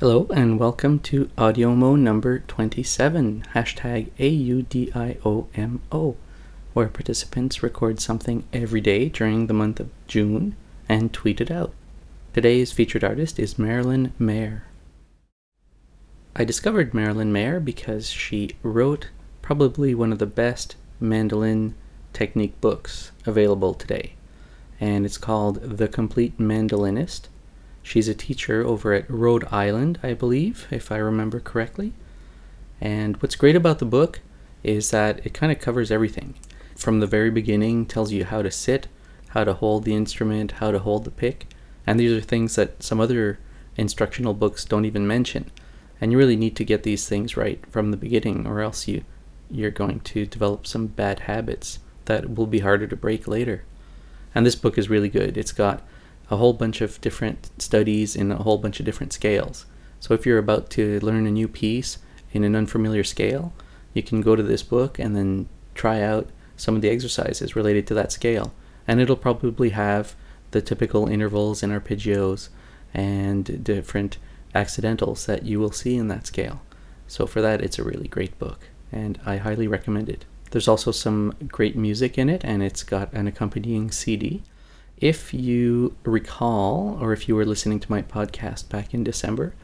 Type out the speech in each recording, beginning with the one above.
Hello and welcome to AudioMo number 27, hashtag AUDIOMO, where participants record something every day during the month of June and tweet it out. Today's featured artist is Marilynn Mair. I discovered Marilynn Mair because she wrote probably one of the best mandolin technique books available today, and it's called The Complete Mandolinist She's a teacher over at Rhode Island, I believe, if I remember correctly. And what's great about the book is that it kind of covers everything. From the very beginning, tells you how to sit, how to hold the instrument, how to hold the pick. And these are things that some other instructional books don't even mention. And you really need to get these things right from the beginning, or else you, you're going to develop some bad habits that will be harder to break later. And this book is really good. It's got a whole bunch of different studies in a whole bunch of different scales. So if you're about to learn a new piece in an unfamiliar scale, you can go to this book and then try out some of the exercises related to that scale. And it'll probably have the typical intervals and arpeggios and different accidentals that you will see in that scale. So for that, it's a really great book, and I highly recommend it. There's also some great music in it, and it's got an accompanying CD. If you recall, or if you were listening to my podcast back in December,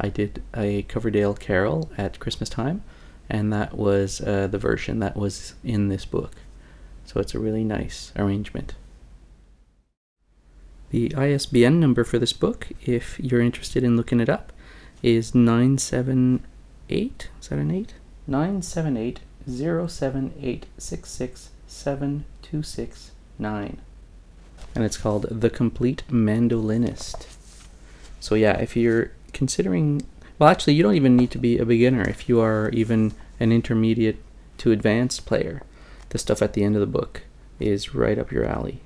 I did a Coventry Carol at Christmas time, and that was uh, the version that was in this book. So it's a really nice arrangement. The ISBN number for this book, if you're interested in looking it up, is 978. Is that an 8? 978 078 72669 and it's called The Complete Mandolinist. So, yeah, if you're considering, well, actually, you don't even need to be a beginner. If you are even an intermediate to advanced player, the stuff at the end of the book is right up your alley.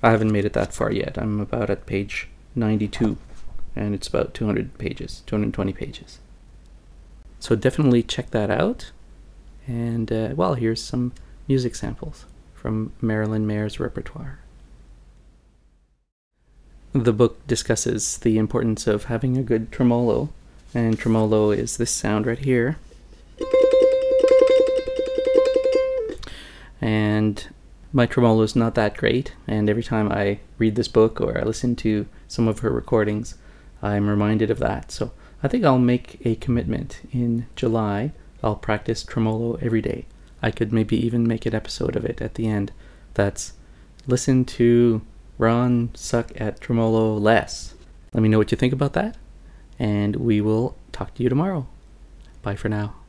I haven't made it that far yet. I'm about at page 92, and it's about 200 pages, 220 pages. So, definitely check that out. And, uh, well, here's some music samples from Marilynn Mair's repertoire. The book discusses the importance of having a good tremolo, and tremolo is this sound right here. And my tremolo is not that great, and every time I read this book or I listen to some of her recordings, I'm reminded of that. So I think I'll make a commitment in July. I'll practice tremolo every day. I could maybe even make an episode of it at the end. That's listen to Ron suck at tremolo less. Let me know what you think about that, and we will talk to you tomorrow. Bye for now.